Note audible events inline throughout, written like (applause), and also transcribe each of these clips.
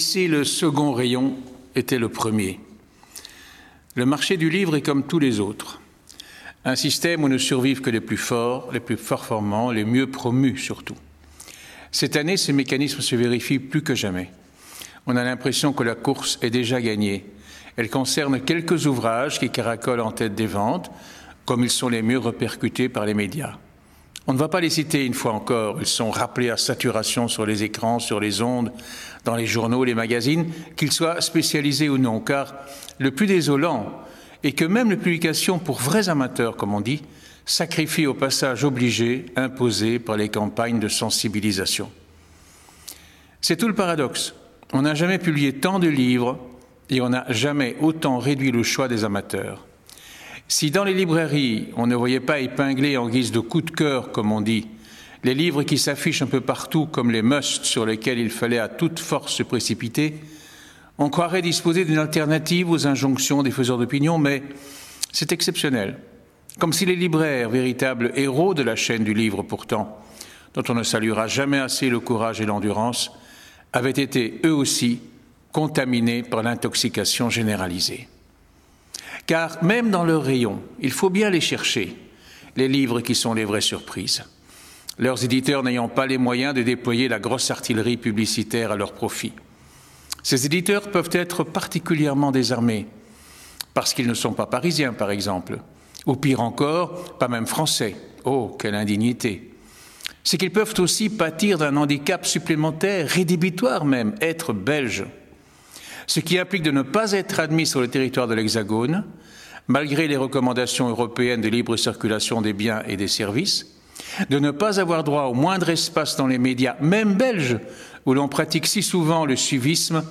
laisser le second rayon était le premier. Le marché du livre est comme tous les autres. Un système où ne survivent que les plus forts, les plus performants, les mieux promus surtout. Cette année, ce mécanisme se vérifie plus que jamais. On a l'impression que la course est déjà gagnée. Elle concerne quelques ouvrages qui caracolent en tête des ventes, comme ils sont les mieux répercutés par les médias. On ne va pas les citer une fois encore, ils sont rappelés à saturation sur les écrans, sur les ondes, dans les journaux, les magazines, qu'ils soient spécialisés ou non, car le plus désolant est que même les publications pour vrais amateurs, comme on dit, sacrifient au passage obligé imposé par les campagnes de sensibilisation. C'est tout le paradoxe. On n'a jamais publié tant de livres et on n'a jamais autant réduit le choix des amateurs. Si dans les librairies, on ne voyait pas épingler en guise de coup de cœur, comme on dit, les livres qui s'affichent un peu partout comme les musts sur lesquels il fallait à toute force se précipiter, on croirait disposer d'une alternative aux injonctions des faiseurs d'opinion, mais c'est exceptionnel. Comme si les libraires, véritables héros de la chaîne du livre pourtant, dont on ne saluera jamais assez le courage et l'endurance, avaient été eux aussi contaminés par l'intoxication généralisée. Car même dans leurs rayons, il faut bien les chercher, les livres qui sont les vraies surprises, leurs éditeurs n'ayant pas les moyens de déployer la grosse artillerie publicitaire à leur profit. Ces éditeurs peuvent être particulièrement désarmés, parce qu'ils ne sont pas parisiens, par exemple, ou pire encore, pas même français. Oh, quelle indignité C'est qu'ils peuvent aussi pâtir d'un handicap supplémentaire, rédhibitoire même, être belges ce qui implique de ne pas être admis sur le territoire de l'Hexagone, malgré les recommandations européennes de libre circulation des biens et des services, de ne pas avoir droit au moindre espace dans les médias, même belges, où l'on pratique si souvent le suivisme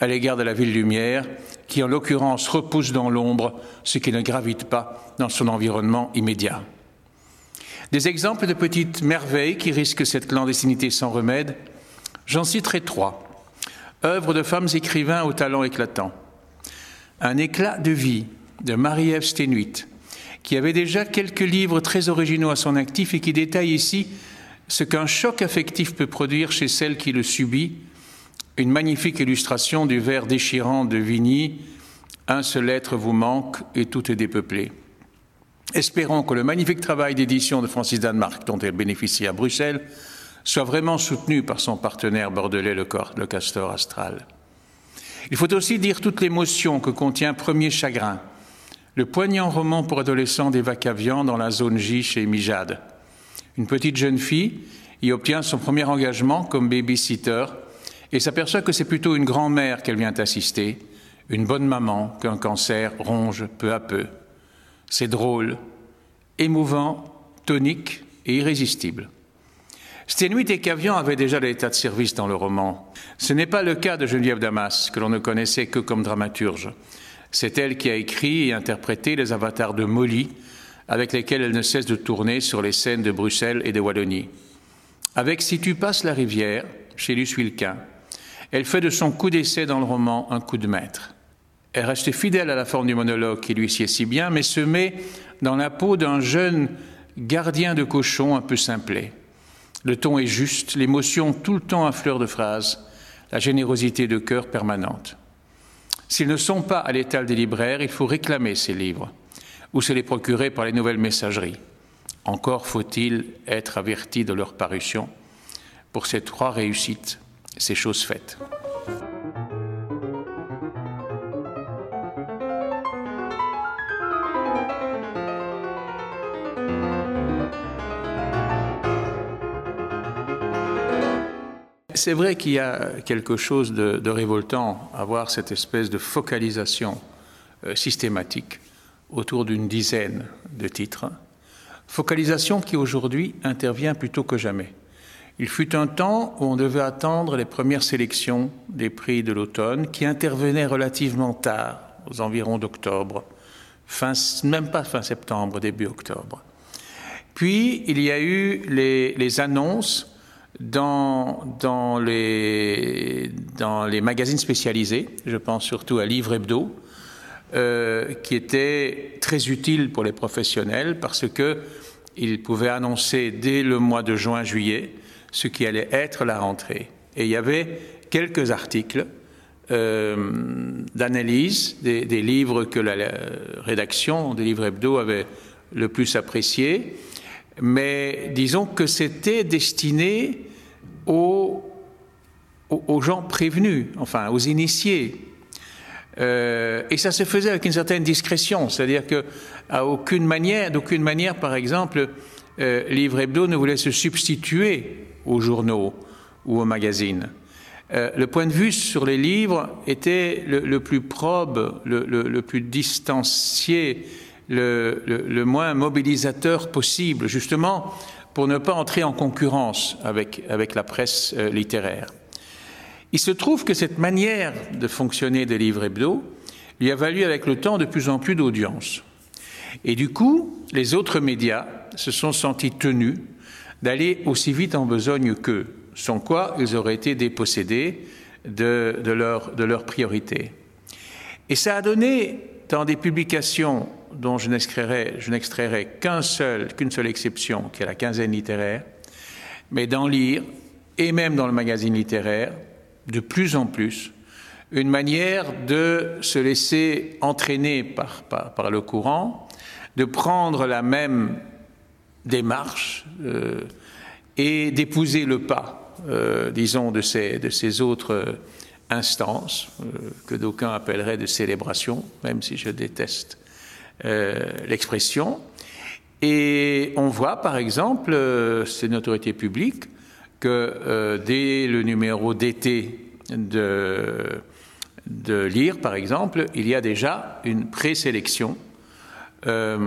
à l'égard de la ville lumière, qui en l'occurrence repousse dans l'ombre ce qui ne gravite pas dans son environnement immédiat. Des exemples de petites merveilles qui risquent cette clandestinité sans remède, j'en citerai trois œuvre de femmes écrivains au talent éclatant. Un éclat de vie de Marie-Ève Stenuit, qui avait déjà quelques livres très originaux à son actif et qui détaille ici ce qu'un choc affectif peut produire chez celle qui le subit. Une magnifique illustration du vers déchirant de Vigny Un seul être vous manque et tout est dépeuplé. Espérons que le magnifique travail d'édition de Francis Danemark, dont elle bénéficie à Bruxelles, soit vraiment soutenu par son partenaire bordelais, le, le castor astral. Il faut aussi dire toute l'émotion que contient Premier Chagrin, le poignant roman pour adolescents d'Eva Cavian dans la zone J chez Mijade. Une petite jeune fille y obtient son premier engagement comme baby-sitter et s'aperçoit que c'est plutôt une grand-mère qu'elle vient assister, une bonne maman qu'un cancer ronge peu à peu. C'est drôle, émouvant, tonique et irrésistible. Stenuit et Cavian avaient déjà l'état de service dans le roman. Ce n'est pas le cas de Geneviève Damas, que l'on ne connaissait que comme dramaturge. C'est elle qui a écrit et interprété les avatars de Molly, avec lesquels elle ne cesse de tourner sur les scènes de Bruxelles et de Wallonie. Avec Si tu passes la rivière, chez Luce Wilquin, elle fait de son coup d'essai dans le roman un coup de maître. Elle reste fidèle à la forme du monologue qui lui sied si bien, mais se met dans la peau d'un jeune gardien de cochon un peu simplet. Le ton est juste, l'émotion tout le temps à fleur de phrase, la générosité de cœur permanente. S'ils ne sont pas à l'étal des libraires, il faut réclamer ces livres ou se les procurer par les nouvelles messageries. Encore faut-il être averti de leur parution. Pour ces trois réussites, c'est chose faite. C'est vrai qu'il y a quelque chose de, révoltant à voir cette espèce de focalisation euh, systématique autour d'une dizaine de titres. Focalisation qui aujourd'hui intervient plutôt que jamais. Il fut un temps où on devait attendre les premières sélections des prix de l'automne qui intervenaient relativement tard, aux environs d'octobre, même pas fin septembre, début octobre. Puis il y a eu les, les annonces dans, les, magazines spécialisés, je pense surtout à Livre Hebdo, euh, qui était très utile pour les professionnels parce que ils pouvaient annoncer dès le mois de juin-juillet ce qui allait être la rentrée. Et il y avait quelques articles d'analyse des, livres que la, rédaction des livres hebdo avait le plus apprécié, mais disons que c'était destiné aux, aux, gens prévenus, enfin aux initiés. Euh, et ça se faisait avec une certaine discrétion, c'est-à-dire que à aucune manière, d'aucune manière, par exemple, euh, Livre Hebdo ne voulait se substituer aux journaux ou aux magazines. Euh, le point de vue sur les livres était le, plus probe, le, le plus distancié, le, moins mobilisateur possible, justement pour ne pas entrer en concurrence avec, avec la presse euh, littéraire. Il se trouve que cette manière de fonctionner des livres hebdo lui a valu avec le temps de plus en plus d'audience. Et du coup, les autres médias se sont sentis tenus d'aller aussi vite en besogne qu'eux, sans quoi ils auraient été dépossédés de, de, leur, de leur priorité. Et ça a donné, dans des publications dont je n'extrairai qu'un seul, qu'une seule exception, qui est la quinzaine littéraire, mais d'en lire, et même dans le magazine littéraire, de plus en plus, une manière de se laisser entraîner par, le courant, de prendre la même démarche euh, et d'épouser le pas, euh, disons, de ces, autres instances euh, que d'aucuns appelleraient de célébration, même si je déteste l'expression. Et on voit, par exemple, euh, c'est une autorité publique, que euh, dès le numéro d'été de, de Lire, par exemple, il y a déjà une présélection euh,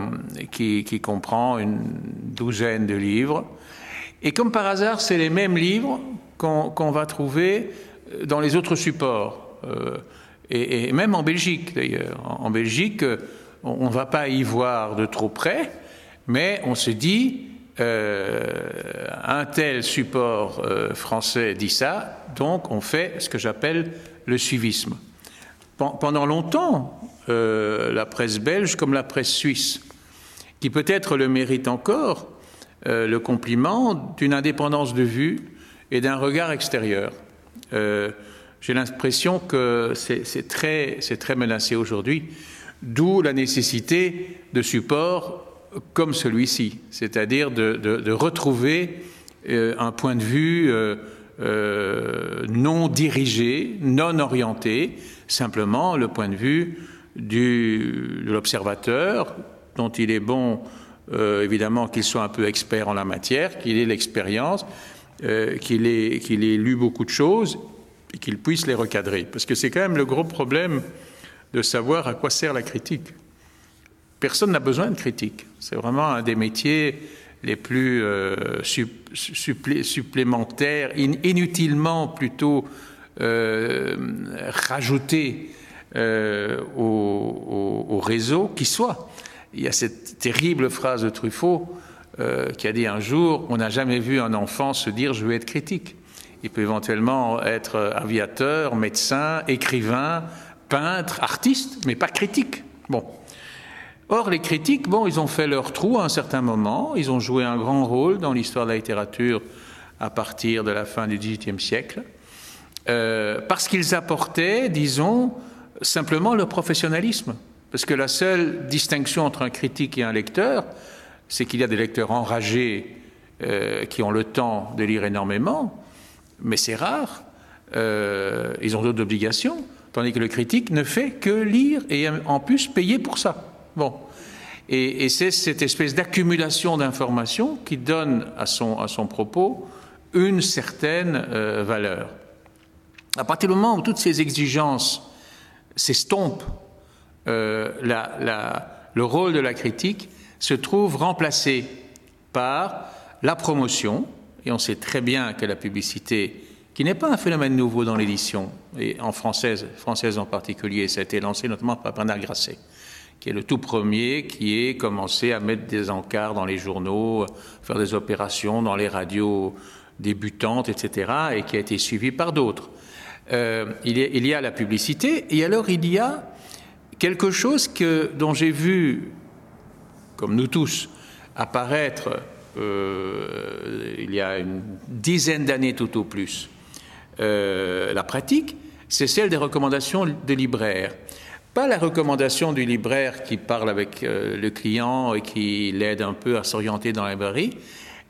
qui, comprend une douzaine de livres. Et comme par hasard, c'est les mêmes livres qu'on qu va trouver dans les autres supports. Euh, et, même en Belgique, d'ailleurs. En Belgique, on ne va pas y voir de trop près, mais on se dit, euh, un tel support euh, français dit ça, donc on fait ce que j'appelle le suivisme. Pendant longtemps, euh, la presse belge, comme la presse suisse, qui peut-être le mérite encore, le compliment d'une indépendance de vue et d'un regard extérieur. J'ai l'impression que c'est très menacé aujourd'hui. D'où la nécessité de supports comme celui-ci, c'est-à-dire de, retrouver euh, un point de vue euh, euh, non dirigé, non orienté, simplement le point de vue de l'observateur, dont il est bon évidemment qu'il soit un peu expert en la matière, qu'il ait l'expérience, qu'il ait, ait lu beaucoup de choses et qu'il puisse les recadrer. Parce que c'est quand même le gros problème de savoir à quoi sert la critique. Personne n'a besoin de critique. C'est vraiment un des métiers les plus euh, supplé supplémentaires, in inutilement plutôt euh, rajoutés euh, au, au, au, réseau qui soit. Il y a cette terrible phrase de Truffaut qui a dit un jour On n'a jamais vu un enfant se dire Je veux être critique. Il peut éventuellement être aviateur, médecin, écrivain, peintre, artiste, mais pas critique. Bon. Or, les critiques, bon, ils ont fait leur trou à un certain moment, ils ont joué un grand rôle dans l'histoire de la littérature à partir de la fin du XVIIIe siècle, euh, parce qu'ils apportaient, disons, simplement le professionnalisme. Parce que la seule distinction entre un critique et un lecteur, c'est qu'il y a des lecteurs enragés euh, qui ont le temps de lire énormément, mais c'est rare, euh, ils ont d'autres obligations tandis que le critique ne fait que lire et en plus payer pour ça. Bon. Et, c'est cette espèce d'accumulation d'informations qui donne à son, à son propos une certaine euh, valeur. À partir du moment où toutes ces exigences s'estompent, euh, le rôle de la critique se trouve remplacé par la promotion, et on sait très bien que la publicité qui n'est pas un phénomène nouveau dans l'édition, et en française, française en particulier, ça a été lancé notamment par Bernard Grasset, qui est le tout premier qui est commencé à mettre des encarts dans les journaux, faire des opérations dans les radios débutantes, etc., et qui a été suivi par d'autres. Euh, il, il, y a la publicité, et alors il y a quelque chose que, dont j'ai vu, comme nous tous, apparaître euh, il y a une dizaine d'années tout au plus, euh, la pratique, c'est celle des recommandations de libraires. Pas la recommandation du libraire qui parle avec euh, le client et qui l'aide un peu à s'orienter dans la librairie,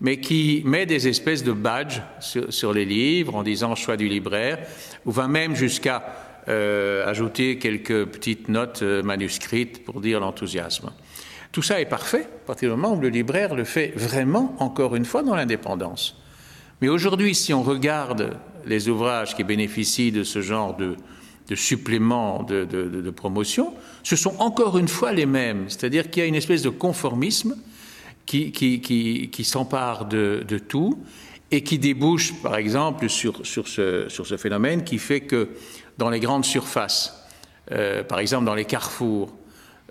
mais qui met des espèces de badges sur, les livres en disant choix du libraire, ou va même jusqu'à euh, ajouter quelques petites notes manuscrites pour dire l'enthousiasme. Tout ça est parfait à partir du moment où le libraire le fait vraiment, encore une fois, dans l'indépendance. Mais aujourd'hui, si on regarde les ouvrages qui bénéficient de ce genre de, de supplément de, promotion, ce sont encore une fois les mêmes. C'est-à-dire qu'il y a une espèce de conformisme qui, s'empare de, tout et qui débouche, par exemple, sur, sur, ce, sur, ce, phénomène qui fait que dans les grandes surfaces, euh, par exemple dans les carrefours,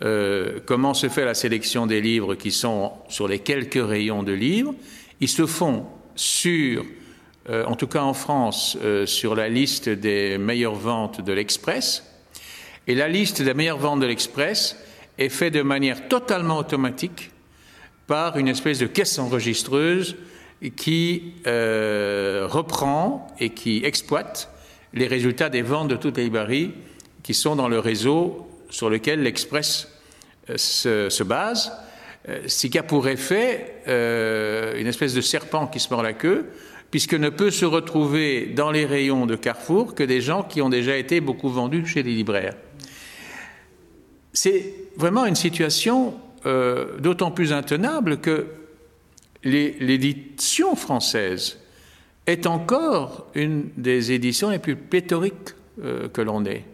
euh, comment se fait la sélection des livres qui sont sur les quelques rayons de livres? Ils se font sur euh, en tout cas en France, euh, sur la liste des meilleures ventes de l'Express. Et la liste des meilleures ventes de l'Express est faite de manière totalement automatique par une espèce de caisse enregistreuse qui euh, reprend et qui exploite les résultats des ventes de toutes les librairies qui sont dans le réseau sur lequel l'Express se, se, base, ce qui a pour effet une espèce de serpent qui se mord la queue, puisque ne peut se retrouver dans les rayons de Carrefour que des gens qui ont déjà été beaucoup vendus chez les libraires. C'est vraiment une situation euh, d'autant plus intenable que l'édition française est encore une des éditions les plus pléthoriques euh, que l'on ait.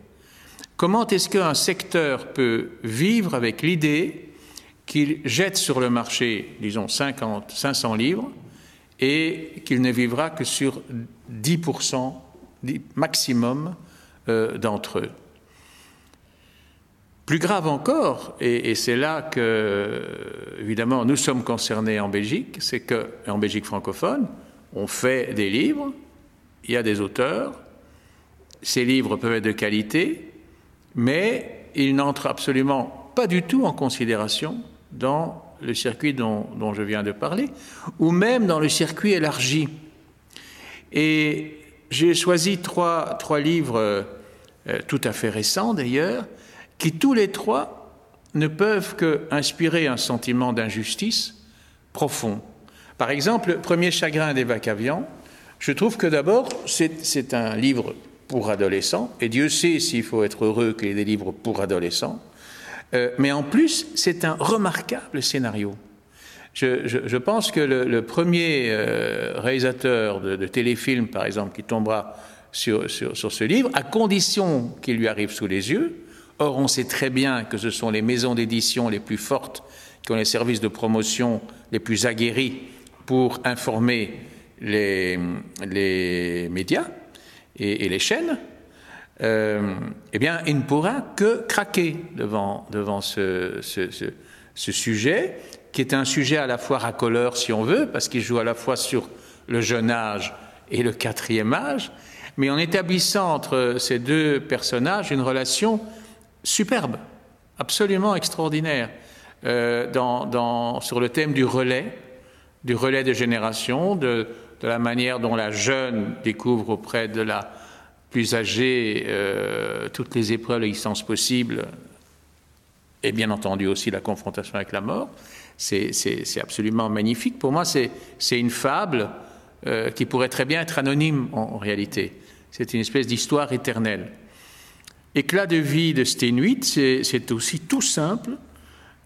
Comment est-ce qu'un secteur peut vivre avec l'idée qu'il jette sur le marché, disons, 50, 500 livres, et qu'il ne vivra que sur 10% maximum euh, d'entre eux. Plus grave encore, et, c'est là que, évidemment, nous sommes concernés en Belgique, c'est qu'en Belgique francophone, on fait des livres, il y a des auteurs, ces livres peuvent être de qualité, mais ils n'entrent absolument pas du tout en considération dans le circuit dont, je viens de parler, ou même dans le circuit élargi. Et j'ai choisi trois, trois livres euh, tout à fait récents d'ailleurs, qui tous les trois ne peuvent que inspirer un sentiment d'injustice profond. Par exemple, Premier chagrin des Vacavians, je trouve que d'abord, c'est un livre pour adolescents, et Dieu sait s'il faut être heureux qu'il y ait des livres pour adolescents. Euh, mais en plus, c'est un remarquable scénario. Je, pense que le, premier euh, réalisateur de, de, téléfilm, par exemple, qui tombera sur, ce livre, à condition qu'il lui arrive sous les yeux, or on sait très bien que ce sont les maisons d'édition les plus fortes qui ont les services de promotion les plus aguerris pour informer les, médias et les chaînes, euh, eh bien, il ne pourra que craquer devant, devant ce, sujet, qui est un sujet à la fois racoleur, si on veut, parce qu'il joue à la fois sur le jeune âge et le quatrième âge, mais en établissant entre ces deux personnages une relation superbe, absolument extraordinaire, euh, dans, sur le thème du relais, du relais de génération, de, de la manière dont la jeune découvre auprès de la plus âgés, euh, toutes les épreuves, l'existence possible, et bien entendu aussi la confrontation avec la mort. C'est absolument magnifique. Pour moi, c'est une fable euh, qui pourrait très bien être anonyme en, réalité. C'est une espèce d'histoire éternelle. Éclat de vie de Steinwit, c'est aussi tout simple.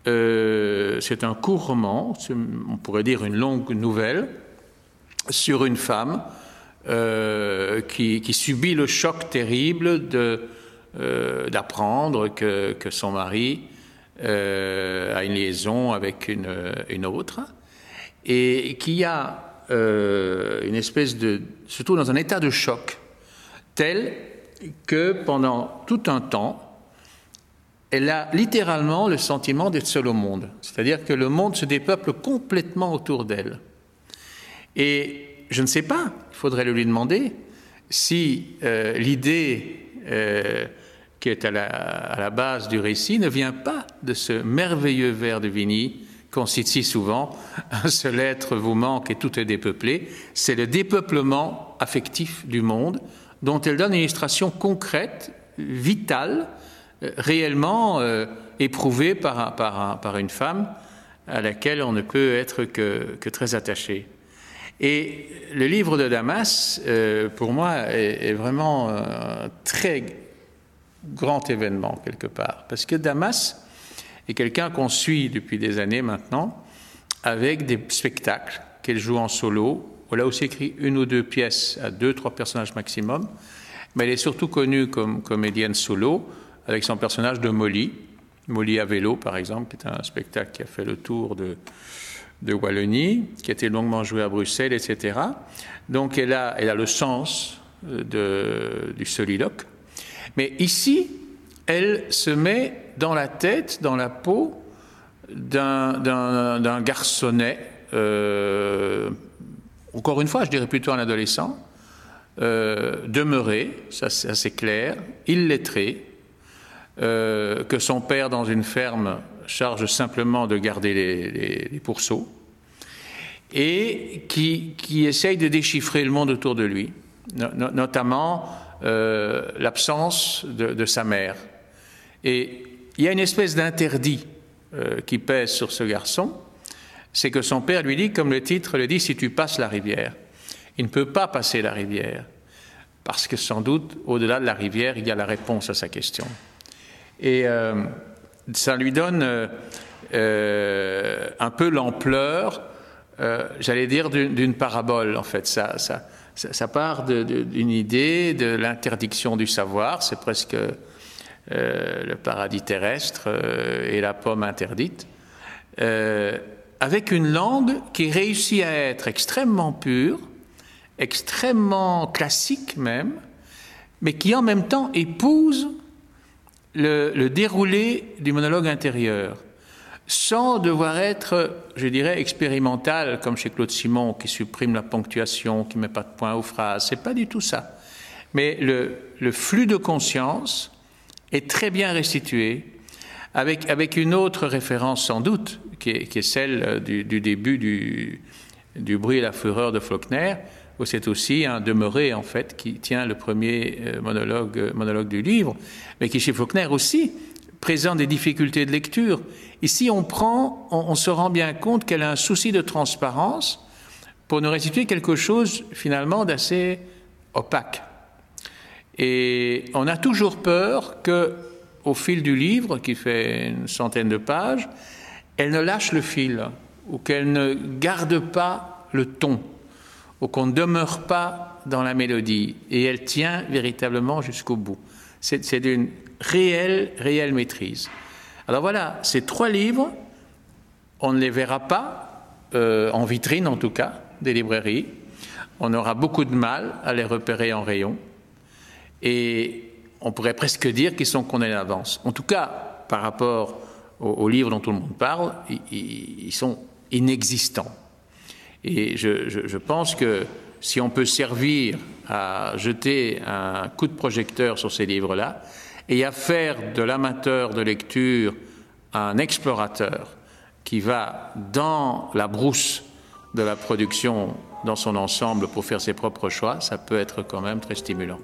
Euh, c'est un court roman, on pourrait dire une longue nouvelle, sur une femme euh, qui, subit le choc terrible euh, d'apprendre que, son mari euh, a une liaison avec une, autre et qui a une espèce de, surtout dans un état de choc tel que pendant tout un temps, elle a littéralement le sentiment d'être seule au monde. C'est-à-dire que le monde se dépeuple complètement autour d'elle. Et je ne sais pas, il faudrait le lui demander, si euh, l'idée euh, qui est à la, base du récit ne vient pas de ce merveilleux vers de Vigny qu'on cite si souvent, (laughs) un seul être vous manque et tout est dépeuplé, c'est le dépeuplement affectif du monde dont elle donne une illustration concrète, vitale, euh, réellement éprouvée par, une femme à laquelle on ne peut être que très attaché. Et le livre de Damas, euh, pour moi, est, est, vraiment un très grand événement quelque part, parce que Damas est quelqu'un qu'on suit depuis des années maintenant, avec des spectacles qu'elle joue en solo. On a aussi écrit une ou deux pièces à deux, trois personnages maximum, mais elle est surtout connue comme comédienne solo, avec son personnage de Molly, Molly à vélo par exemple, qui est un spectacle qui a fait le tour de, de Wallonie, qui a été longuement joué à Bruxelles, etc. Donc elle a, elle a le sens de, du soliloque. Mais ici, elle se met dans la tête, dans la peau d'un garçonnet, euh, encore une fois, je dirais plutôt un adolescent, euh, demeuré, ça c'est clair, illettré, euh, que son père dans une ferme charge simplement de garder les, pourceaux, et qui, qui, essaye de déchiffrer le monde autour de lui, no, notamment euh, l'absence de, de, sa mère. Et il y a une espèce d'interdit euh, qui pèse sur ce garçon, c'est que son père lui dit, comme le titre le dit, si tu passes la rivière. Il ne peut pas passer la rivière, parce que sans doute, au-delà de la rivière, il y a la réponse à sa question. Et euh, ça lui donne euh, euh, un peu l'ampleur, euh, j'allais dire, d'une parabole, en fait. Ça, ça, ça part d'une idée de l'interdiction du savoir, c'est presque le paradis terrestre et la pomme interdite, avec une langue qui réussit à être extrêmement pure, extrêmement classique même, mais qui en même temps épouse le, déroulé du monologue intérieur, sans devoir être, je dirais, expérimental, comme chez Claude Simon, qui supprime la ponctuation, qui ne met pas de point aux phrases. C'est pas du tout ça. Mais le, flux de conscience est très bien restitué, avec, une autre référence sans doute, qui est, celle du, du début du, du, bruit et la fureur de Faulkner, c'est aussi un demeuré, en fait, qui tient le premier monologue, monologue du livre, mais qui, chez Faulkner aussi, présente des difficultés de lecture. Ici, on prend, on, on se rend bien compte qu'elle a un souci de transparence pour nous restituer quelque chose, finalement, d'assez opaque. Et on a toujours peur que, au fil du livre, qui fait une centaine de pages, elle ne lâche le fil, ou qu'elle ne garde pas le ton, ou qu'on ne demeure pas dans la mélodie. Et elle tient véritablement jusqu'au bout. C'est d'une réelle, réelle maîtrise. Alors voilà, ces trois livres, on ne les verra pas, euh, en vitrine en tout cas, des librairies. On aura beaucoup de mal à les repérer en rayon et on pourrait presque dire qu'ils sont condamnés d'avance. En tout cas, par rapport aux, livres dont tout le monde parle, ils sont inexistants. Et je, je, pense que si on peut servir à jeter un coup de projecteur sur ces livres-là et à faire de l'amateur de lecture un explorateur qui va dans la brousse de la production dans son ensemble pour faire ses propres choix, ça peut être quand même très stimulant.